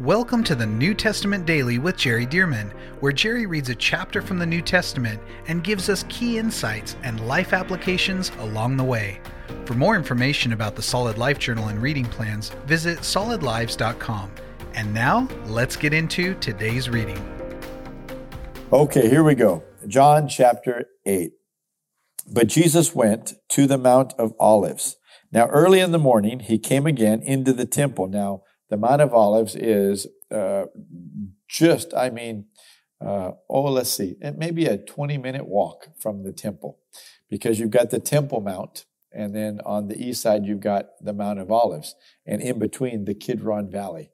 Welcome to the New Testament Daily with Jerry Dirmann, where Jerry reads a chapter from the New Testament and gives us key insights and life applications along the way. For more information about the Solid Life Journal and reading plans, visit solidlives.com. And now, let's get into today's reading. Okay, here we go. John chapter 8. But Jesus went to the Mount of Olives. Now, early in the morning, he came again into the temple. Now, the Mount of Olives is uh, just, I mean, uh, oh, let's see, it may be a 20 minute walk from the temple because you've got the Temple Mount, and then on the east side, you've got the Mount of Olives, and in between, the Kidron Valley.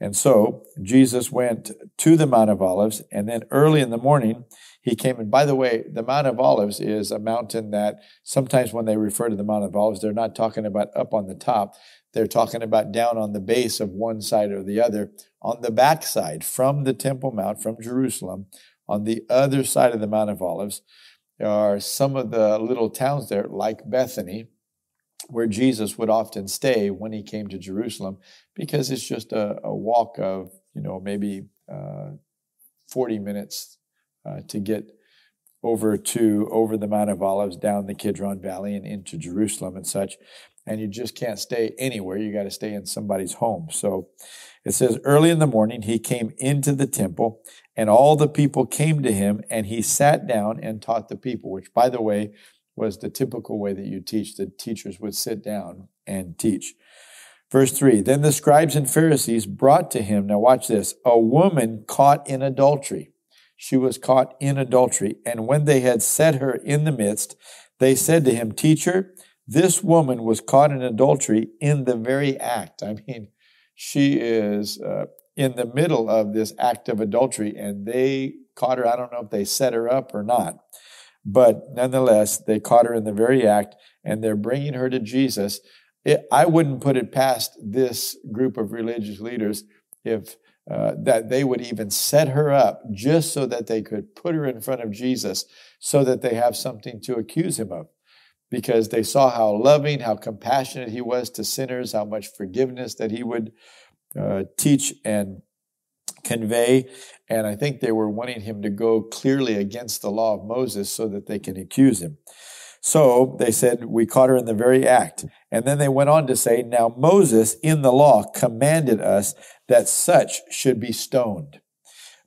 And so Jesus went to the Mount of Olives, and then early in the morning, he came. And by the way, the Mount of Olives is a mountain that sometimes when they refer to the Mount of Olives, they're not talking about up on the top. They're talking about down on the base of one side or the other. On the backside, from the Temple Mount, from Jerusalem, on the other side of the Mount of Olives, there are some of the little towns there, like Bethany, where Jesus would often stay when he came to Jerusalem, because it's just a, a walk of, you know, maybe uh, 40 minutes uh, to get over to over the Mount of Olives, down the Kidron Valley, and into Jerusalem and such. And you just can't stay anywhere. You got to stay in somebody's home. So it says, early in the morning, he came into the temple, and all the people came to him, and he sat down and taught the people, which, by the way, was the typical way that you teach. The teachers would sit down and teach. Verse 3 Then the scribes and Pharisees brought to him, now watch this, a woman caught in adultery she was caught in adultery. And when they had set her in the midst, they said to him, Teacher, this woman was caught in adultery in the very act. I mean, she is uh, in the middle of this act of adultery, and they caught her. I don't know if they set her up or not, but nonetheless, they caught her in the very act, and they're bringing her to Jesus. It, I wouldn't put it past this group of religious leaders if uh, that they would even set her up just so that they could put her in front of Jesus so that they have something to accuse him of. Because they saw how loving, how compassionate he was to sinners, how much forgiveness that he would uh, teach and convey. And I think they were wanting him to go clearly against the law of Moses so that they can accuse him. So they said, We caught her in the very act. And then they went on to say, Now Moses in the law commanded us that such should be stoned.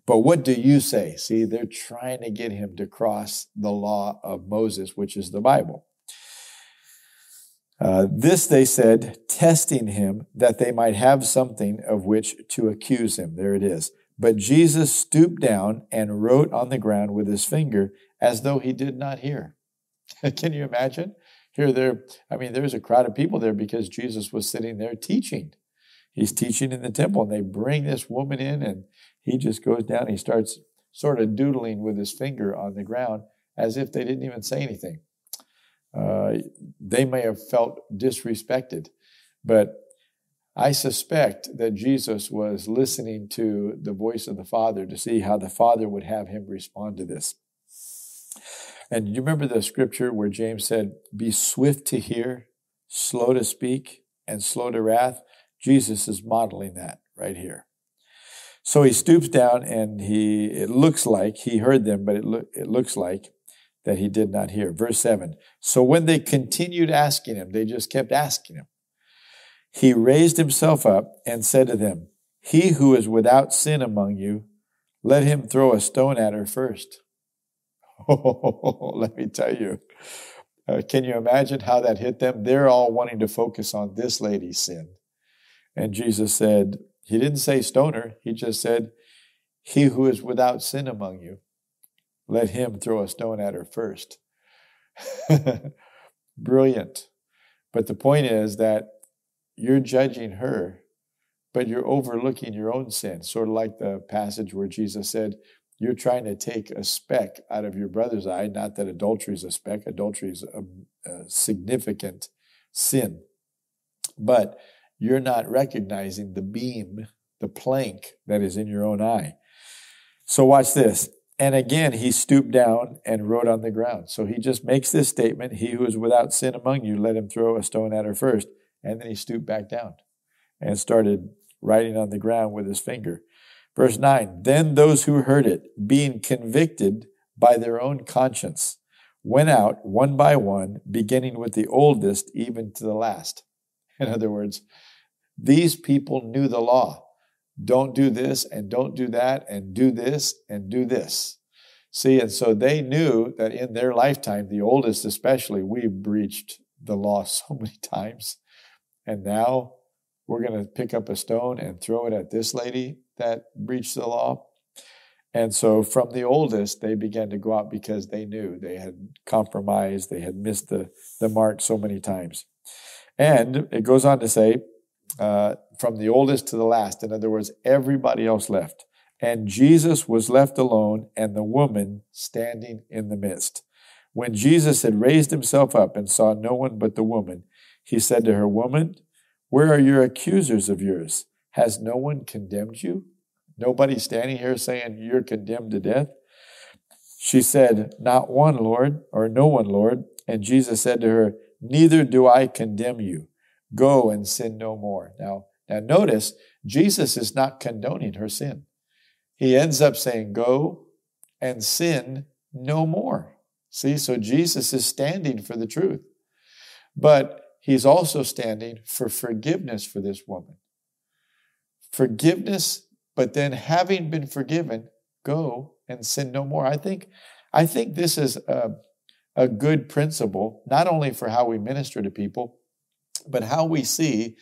But what do you say? See, they're trying to get him to cross the law of Moses, which is the Bible. Uh, this they said, testing him that they might have something of which to accuse him. There it is. But Jesus stooped down and wrote on the ground with his finger as though he did not hear. Can you imagine? Here, there, I mean, there's a crowd of people there because Jesus was sitting there teaching. He's teaching in the temple, and they bring this woman in, and he just goes down. He starts sort of doodling with his finger on the ground as if they didn't even say anything. Uh, they may have felt disrespected, but I suspect that Jesus was listening to the voice of the Father to see how the Father would have him respond to this. And you remember the scripture where James said, Be swift to hear, slow to speak, and slow to wrath? Jesus is modeling that right here. So he stoops down and he, it looks like he heard them, but it, lo- it looks like that he did not hear. Verse 7. So when they continued asking him, they just kept asking him, he raised himself up and said to them, He who is without sin among you, let him throw a stone at her first. Oh, let me tell you. Uh, can you imagine how that hit them? They're all wanting to focus on this lady's sin. And Jesus said, He didn't say stoner, He just said, He who is without sin among you, let him throw a stone at her first. Brilliant. But the point is that you're judging her, but you're overlooking your own sin. Sort of like the passage where Jesus said, you're trying to take a speck out of your brother's eye. Not that adultery is a speck, adultery is a, a significant sin. But you're not recognizing the beam, the plank that is in your own eye. So watch this. And again, he stooped down and wrote on the ground. So he just makes this statement He who is without sin among you, let him throw a stone at her first. And then he stooped back down and started writing on the ground with his finger. Verse 9 Then those who heard it, being convicted by their own conscience, went out one by one, beginning with the oldest, even to the last. In other words, these people knew the law. Don't do this and don't do that and do this and do this. See, and so they knew that in their lifetime, the oldest especially, we breached the law so many times. And now we're going to pick up a stone and throw it at this lady that breached the law. And so from the oldest, they began to go out because they knew they had compromised, they had missed the, the mark so many times. And it goes on to say, uh, from the oldest to the last, in other words, everybody else left. And Jesus was left alone, and the woman standing in the midst. When Jesus had raised himself up and saw no one but the woman, he said to her, Woman, where are your accusers of yours? Has no one condemned you? Nobody standing here saying you're condemned to death? She said, Not one, Lord, or no one, Lord. And Jesus said to her, Neither do I condemn you. Go and sin no more. Now, now notice, Jesus is not condoning her sin. He ends up saying, Go and sin no more. See, so Jesus is standing for the truth. But he's also standing for forgiveness for this woman. Forgiveness, but then having been forgiven, go and sin no more. I think, I think this is a, a good principle, not only for how we minister to people, but how we see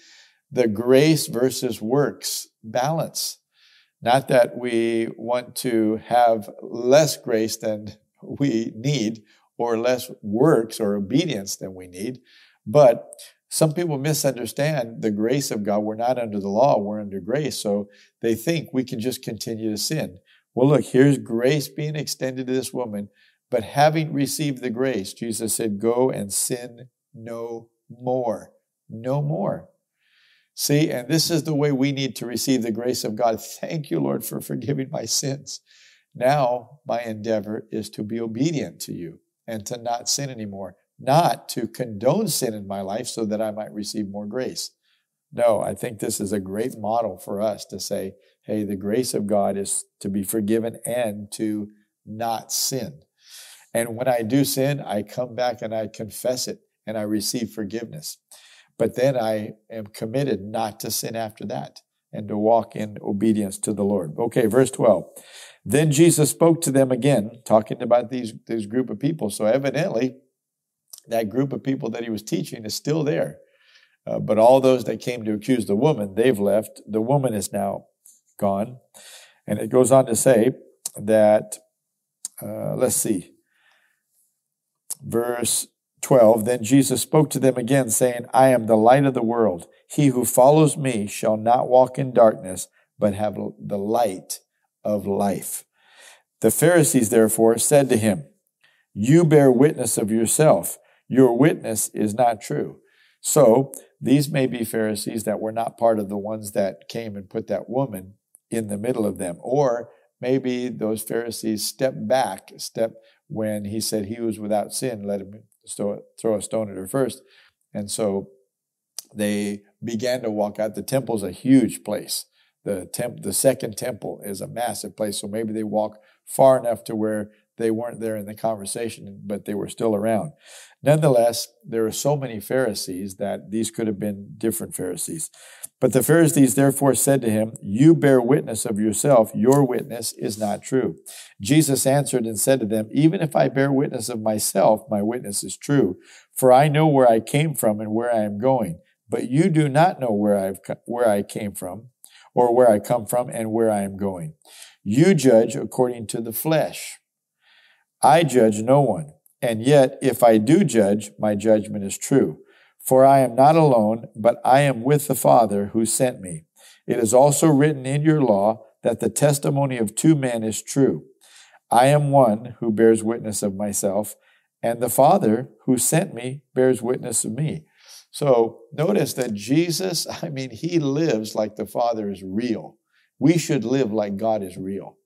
the grace versus works balance. Not that we want to have less grace than we need or less works or obedience than we need. But some people misunderstand the grace of God. We're not under the law, we're under grace. So they think we can just continue to sin. Well, look, here's grace being extended to this woman. But having received the grace, Jesus said, Go and sin no more. No more. See, and this is the way we need to receive the grace of God. Thank you, Lord, for forgiving my sins. Now, my endeavor is to be obedient to you and to not sin anymore, not to condone sin in my life so that I might receive more grace. No, I think this is a great model for us to say, hey, the grace of God is to be forgiven and to not sin. And when I do sin, I come back and I confess it and I receive forgiveness. But then I am committed not to sin after that and to walk in obedience to the Lord. Okay, verse 12. Then Jesus spoke to them again, talking about these, this group of people. So evidently, that group of people that he was teaching is still there. Uh, but all those that came to accuse the woman, they've left. The woman is now gone. And it goes on to say that, uh, let's see, verse 12 Then Jesus spoke to them again, saying, I am the light of the world. He who follows me shall not walk in darkness, but have the light of life. The Pharisees therefore said to him, You bear witness of yourself. Your witness is not true. So these may be Pharisees that were not part of the ones that came and put that woman in the middle of them. Or maybe those Pharisees stepped back, step when he said he was without sin, let him throw a stone at her first. And so they began to walk out. The temple is a huge place. The temp, the second temple is a massive place. So maybe they walk far enough to where they weren't there in the conversation, but they were still around. Nonetheless, there are so many Pharisees that these could have been different Pharisees. But the Pharisees therefore said to him, You bear witness of yourself, your witness is not true. Jesus answered and said to them, Even if I bear witness of myself, my witness is true, for I know where I came from and where I am going. But you do not know where I've where I came from, or where I come from and where I am going. You judge according to the flesh. I judge no one. And yet, if I do judge, my judgment is true. For I am not alone, but I am with the Father who sent me. It is also written in your law that the testimony of two men is true. I am one who bears witness of myself, and the Father who sent me bears witness of me. So notice that Jesus, I mean, he lives like the Father is real. We should live like God is real.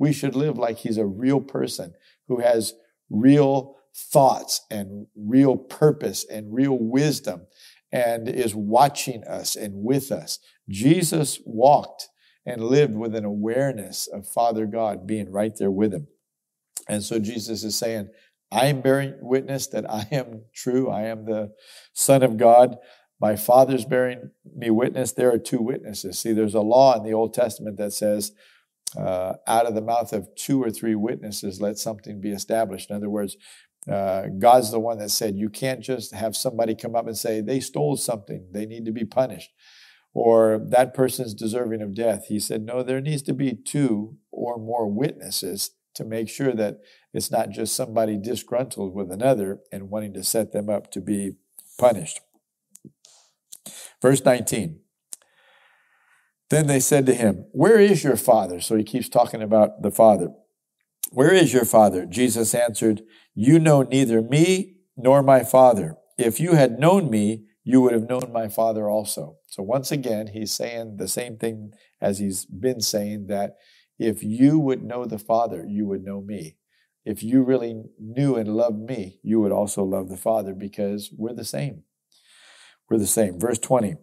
We should live like he's a real person who has real thoughts and real purpose and real wisdom. and is watching us and with us. Jesus walked and lived with an awareness of Father God being right there with him. And so Jesus is saying, I am bearing witness that I am true. I am the Son of God. My Father's bearing me witness. There are two witnesses. See, there's a law in the Old Testament that says, uh, out of the mouth of two or three witnesses, let something be established. In other words, uh, God's the one that said, you can't just have somebody come up and say, they stole something, they need to be punished, or that person's deserving of death. He said, no, there needs to be two or more witnesses to make sure that it's not just somebody disgruntled with another and wanting to set them up to be punished. Verse 19. Then they said to him, Where is your father? So he keeps talking about the father. Where is your father? Jesus answered, You know neither me nor my father. If you had known me, you would have known my father also. So once again, he's saying the same thing as he's been saying that if you would know the Father, you would know me. If you really knew and loved me, you would also love the Father because we're the same. We're the same. Verse 20.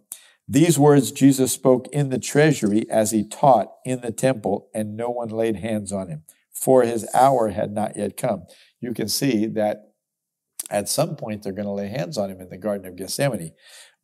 These words Jesus spoke in the treasury as he taught in the temple, and no one laid hands on him, for his hour had not yet come. You can see that at some point they're going to lay hands on him in the Garden of Gethsemane.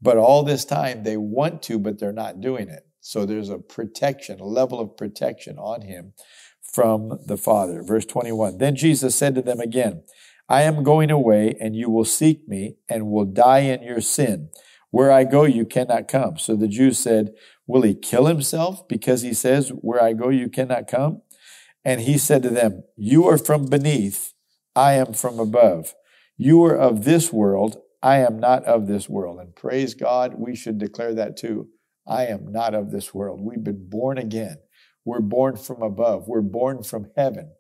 But all this time they want to, but they're not doing it. So there's a protection, a level of protection on him from the Father. Verse 21 Then Jesus said to them again, I am going away, and you will seek me, and will die in your sin. Where I go, you cannot come. So the Jews said, Will he kill himself because he says, Where I go, you cannot come? And he said to them, You are from beneath, I am from above. You are of this world, I am not of this world. And praise God, we should declare that too. I am not of this world. We've been born again. We're born from above. We're born from heaven.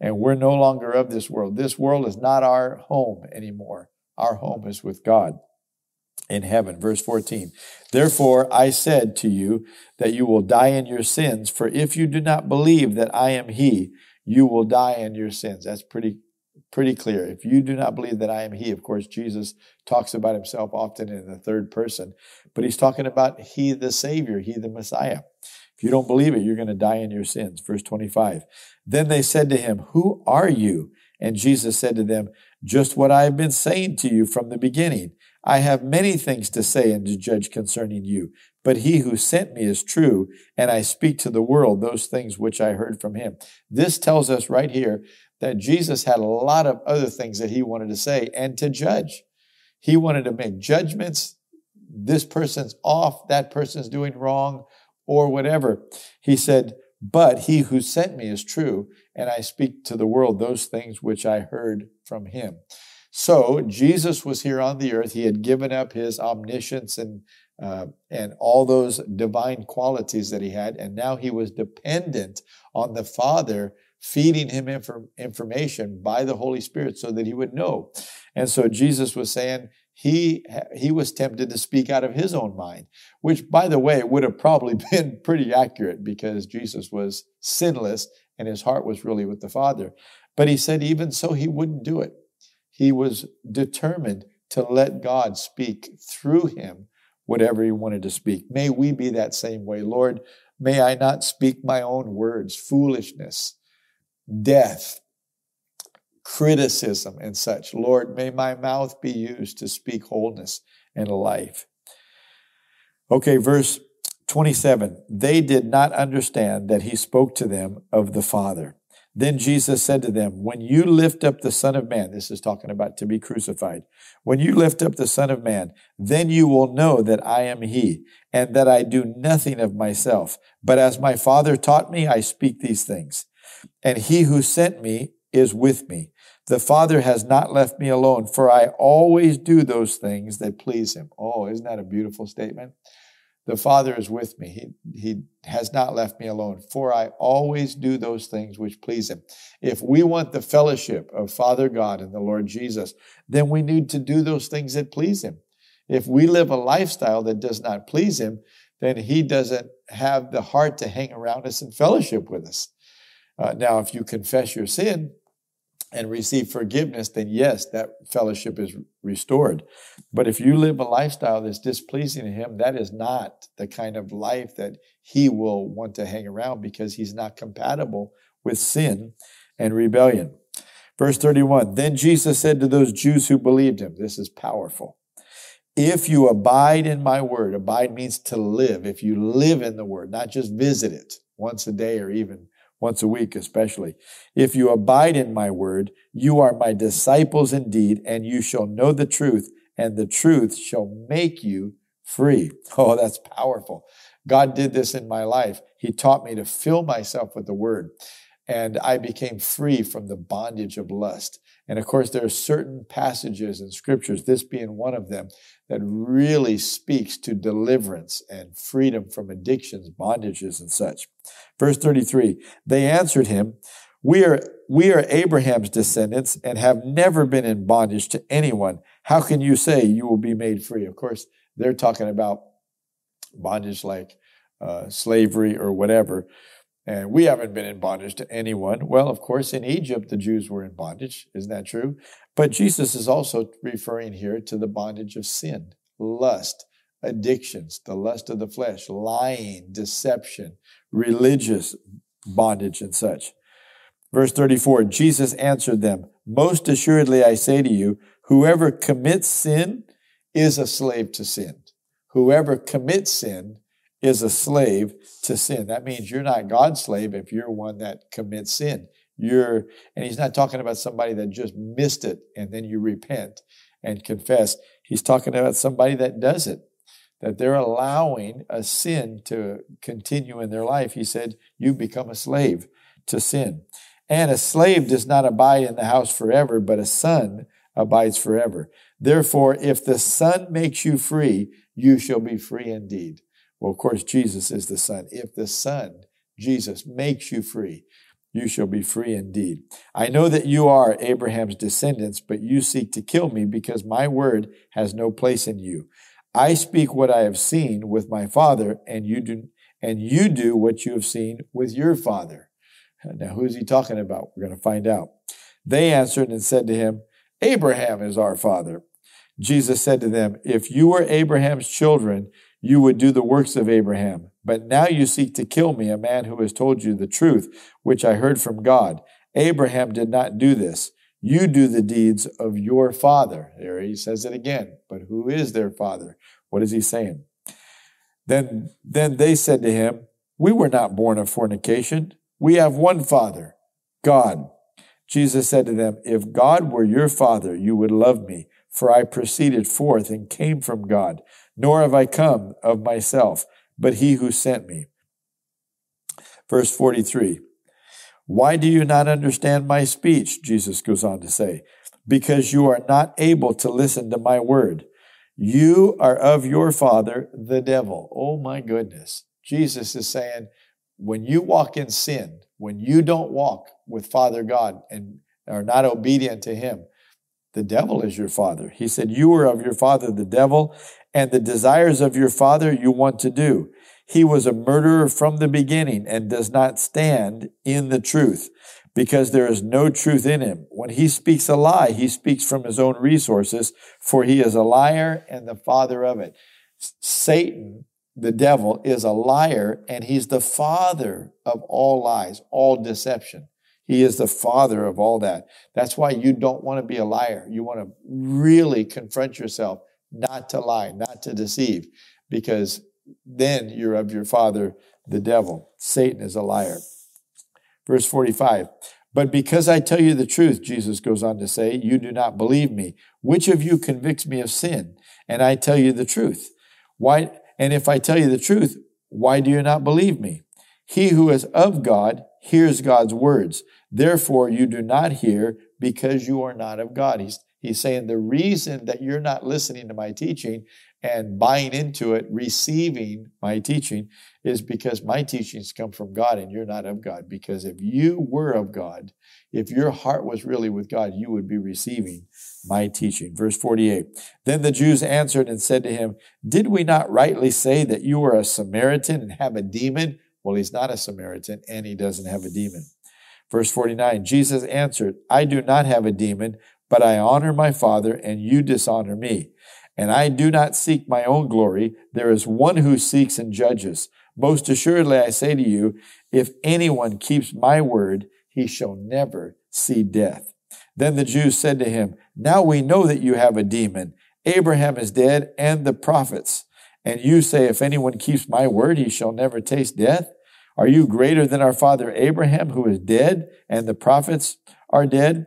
And we're no longer of this world. This world is not our home anymore. Our home is with God in heaven. Verse 14. Therefore I said to you that you will die in your sins, for if you do not believe that I am He, you will die in your sins. That's pretty pretty clear. If you do not believe that I am He, of course, Jesus talks about Himself often in the third person, but He's talking about He the Savior, He the Messiah. If you don't believe it, you're going to die in your sins. Verse 25. Then they said to him, Who are you? And Jesus said to them, Just what I have been saying to you from the beginning. I have many things to say and to judge concerning you, but he who sent me is true, and I speak to the world those things which I heard from him. This tells us right here that Jesus had a lot of other things that he wanted to say and to judge. He wanted to make judgments. This person's off, that person's doing wrong, or whatever. He said, But he who sent me is true, and I speak to the world those things which I heard from him. So Jesus was here on the earth. He had given up his omniscience and uh, and all those divine qualities that he had, and now he was dependent on the Father feeding him inf- information by the Holy Spirit so that he would know. And so Jesus was saying he he was tempted to speak out of his own mind, which by the way would have probably been pretty accurate because Jesus was sinless and his heart was really with the Father. But he said even so he wouldn't do it. He was determined to let God speak through him whatever he wanted to speak. May we be that same way. Lord, may I not speak my own words, foolishness, death, criticism, and such. Lord, may my mouth be used to speak wholeness and life. Okay, verse 27. They did not understand that he spoke to them of the Father. Then Jesus said to them, When you lift up the Son of Man, this is talking about to be crucified, when you lift up the Son of Man, then you will know that I am He, and that I do nothing of myself. But as my Father taught me, I speak these things and he who sent me is with me. The Father has not left me alone, for I always do those things that please him. Oh, isn't that a beautiful statement? The Father is with me. He, he has not left me alone, for I always do those things which please him. If we want the fellowship of Father God and the Lord Jesus, then we need to do those things that please him. If we live a lifestyle that does not please him, then he doesn't have the heart to hang around us and fellowship with us. Uh, now, if you confess your sin and receive forgiveness, then yes, that fellowship is restored. But if you live a lifestyle that's displeasing to Him, that is not the kind of life that He will want to hang around because He's not compatible with sin and rebellion. Verse 31 Then Jesus said to those Jews who believed Him, This is powerful. If you abide in my word, abide means to live. If you live in the word, not just visit it once a day or even once a week especially. If you abide in my word, you are my disciples indeed, and you shall know the truth, and the truth shall make you free. Oh, that's powerful. God did this in my life. He taught me to fill myself with the word, and I became free from the bondage of lust. And of course, there are certain passages in scriptures, this being one of them, that really speaks to deliverance and freedom from addictions, bondages, and such. Verse 33 They answered him, we are, we are Abraham's descendants and have never been in bondage to anyone. How can you say you will be made free? Of course, they're talking about bondage like uh, slavery or whatever. And we haven't been in bondage to anyone. Well, of course, in Egypt, the Jews were in bondage. Isn't that true? But Jesus is also referring here to the bondage of sin, lust, addictions, the lust of the flesh, lying, deception, religious bondage, and such. Verse 34 Jesus answered them, Most assuredly I say to you, whoever commits sin is a slave to sin. Whoever commits sin is a slave to sin. That means you're not God's slave if you're one that commits sin. You're, and he's not talking about somebody that just missed it and then you repent and confess. He's talking about somebody that does it, that they're allowing a sin to continue in their life. He said, You become a slave to sin. And a slave does not abide in the house forever, but a son abides forever. Therefore, if the son makes you free, you shall be free indeed. Well, of course, Jesus is the Son. If the Son, Jesus, makes you free, you shall be free indeed. I know that you are Abraham's descendants, but you seek to kill me because my word has no place in you. I speak what I have seen with my father, and you do, and you do what you have seen with your father. Now, who is he talking about? We're going to find out. They answered and said to him, Abraham is our father. Jesus said to them, If you were Abraham's children, you would do the works of Abraham. But now you seek to kill me, a man who has told you the truth, which I heard from God. Abraham did not do this. You do the deeds of your father. There he says it again. But who is their father? What is he saying? Then, then they said to him, We were not born of fornication. We have one father, God. Jesus said to them, If God were your father, you would love me, for I proceeded forth and came from God nor have I come of myself, but he who sent me. Verse 43. Why do you not understand my speech? Jesus goes on to say, because you are not able to listen to my word. You are of your father, the devil. Oh my goodness. Jesus is saying, when you walk in sin, when you don't walk with Father God and are not obedient to him, the devil is your father. He said, You are of your father, the devil, and the desires of your father you want to do. He was a murderer from the beginning and does not stand in the truth because there is no truth in him. When he speaks a lie, he speaks from his own resources, for he is a liar and the father of it. Satan, the devil, is a liar and he's the father of all lies, all deception. He is the father of all that. That's why you don't want to be a liar. You want to really confront yourself not to lie, not to deceive, because then you're of your father, the devil. Satan is a liar. Verse 45. But because I tell you the truth, Jesus goes on to say, you do not believe me. Which of you convicts me of sin? And I tell you the truth. Why? And if I tell you the truth, why do you not believe me? He who is of God hears God's words. Therefore, you do not hear because you are not of God. He's, He's saying the reason that you're not listening to my teaching and buying into it, receiving my teaching, is because my teachings come from God and you're not of God. Because if you were of God, if your heart was really with God, you would be receiving my teaching. Verse 48. Then the Jews answered and said to him, Did we not rightly say that you are a Samaritan and have a demon? Well, he's not a Samaritan and he doesn't have a demon. Verse 49 Jesus answered, I do not have a demon, but I honor my Father, and you dishonor me. And I do not seek my own glory. There is one who seeks and judges. Most assuredly, I say to you, if anyone keeps my word, he shall never see death. Then the Jews said to him, Now we know that you have a demon. Abraham is dead and the prophets. And you say, If anyone keeps my word, he shall never taste death. Are you greater than our father Abraham, who is dead, and the prophets are dead?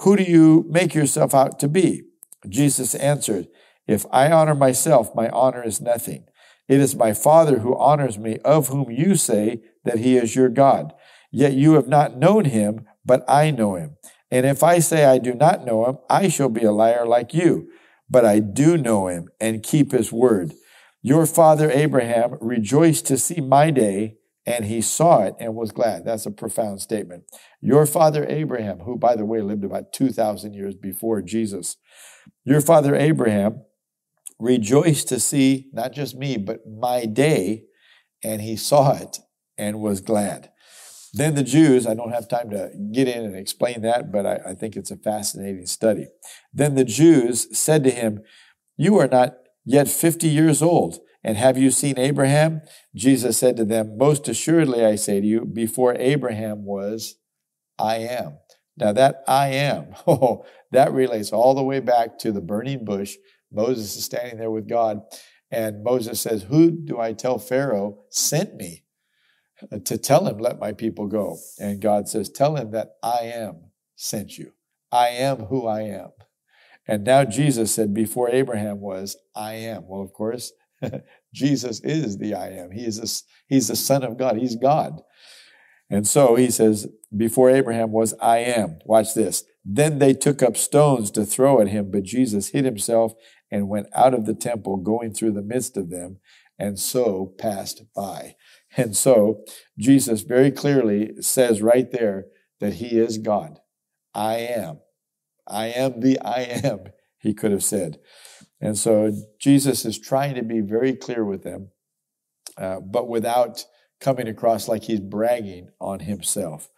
Who do you make yourself out to be? Jesus answered, If I honor myself, my honor is nothing. It is my Father who honors me, of whom you say that he is your God. Yet you have not known him, but I know him. And if I say I do not know him, I shall be a liar like you. But I do know him and keep his word. Your father Abraham rejoiced to see my day, and he saw it and was glad. That's a profound statement. Your father Abraham, who, by the way, lived about 2,000 years before Jesus, your father Abraham rejoiced to see not just me, but my day, and he saw it and was glad. Then the Jews, I don't have time to get in and explain that, but I, I think it's a fascinating study. Then the Jews said to him, You are not yet 50 years old. And have you seen Abraham? Jesus said to them, Most assuredly, I say to you, before Abraham was, I am. Now that I am, oh, that relates all the way back to the burning bush. Moses is standing there with God, and Moses says, Who do I tell Pharaoh sent me uh, to tell him, Let my people go? And God says, Tell him that I am sent you. I am who I am. And now Jesus said, before Abraham was, I am. Well, of course, Jesus is the I am. He is a, he's the Son of God. He's God. And so he says, before Abraham was, I am. Watch this. Then they took up stones to throw at him, but Jesus hid himself and went out of the temple, going through the midst of them, and so passed by. And so Jesus very clearly says right there that he is God. I am. I am the I am, he could have said. And so Jesus is trying to be very clear with them, uh, but without coming across like he's bragging on himself.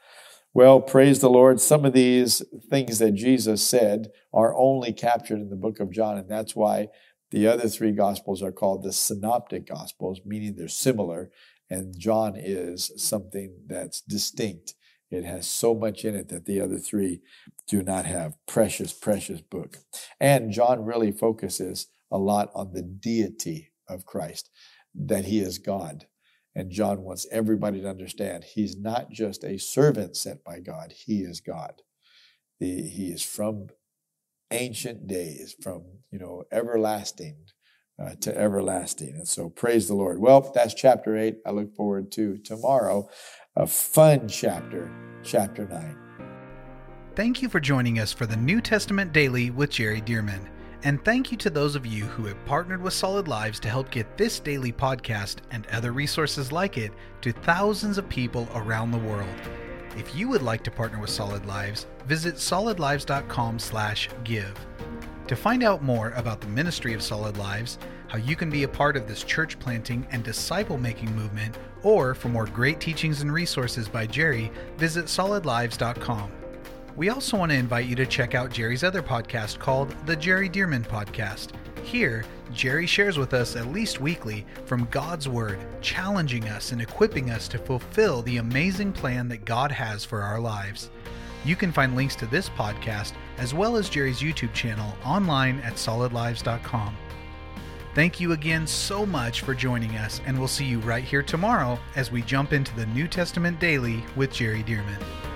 Well, praise the Lord. Some of these things that Jesus said are only captured in the book of John, and that's why the other three gospels are called the synoptic gospels, meaning they're similar, and John is something that's distinct. It has so much in it that the other three do not have. Precious, precious book. And John really focuses a lot on the deity of Christ, that he is God. And John wants everybody to understand he's not just a servant sent by God, he is God. He is from ancient days, from, you know, everlasting uh, to everlasting. And so praise the Lord. Well, that's chapter eight. I look forward to tomorrow a fun chapter, chapter 9. Thank you for joining us for the New Testament Daily with Jerry Dirmann. And thank you to those of you who have partnered with Solid Lives to help get this daily podcast and other resources like it to thousands of people around the world. If you would like to partner with Solid Lives, visit solidlives.com/give. To find out more about the ministry of Solid Lives, how you can be a part of this church planting and disciple making movement, or for more great teachings and resources by Jerry, visit solidlives.com. We also want to invite you to check out Jerry's other podcast called The Jerry Dirmann Podcast. Here, Jerry shares with us at least weekly from God's Word, challenging us and equipping us to fulfill the amazing plan that God has for our lives. You can find links to this podcast as well as Jerry's YouTube channel online at solidlives.com. Thank you again so much for joining us, and we'll see you right here tomorrow as we jump into the New Testament Daily with Jerry Dirmann.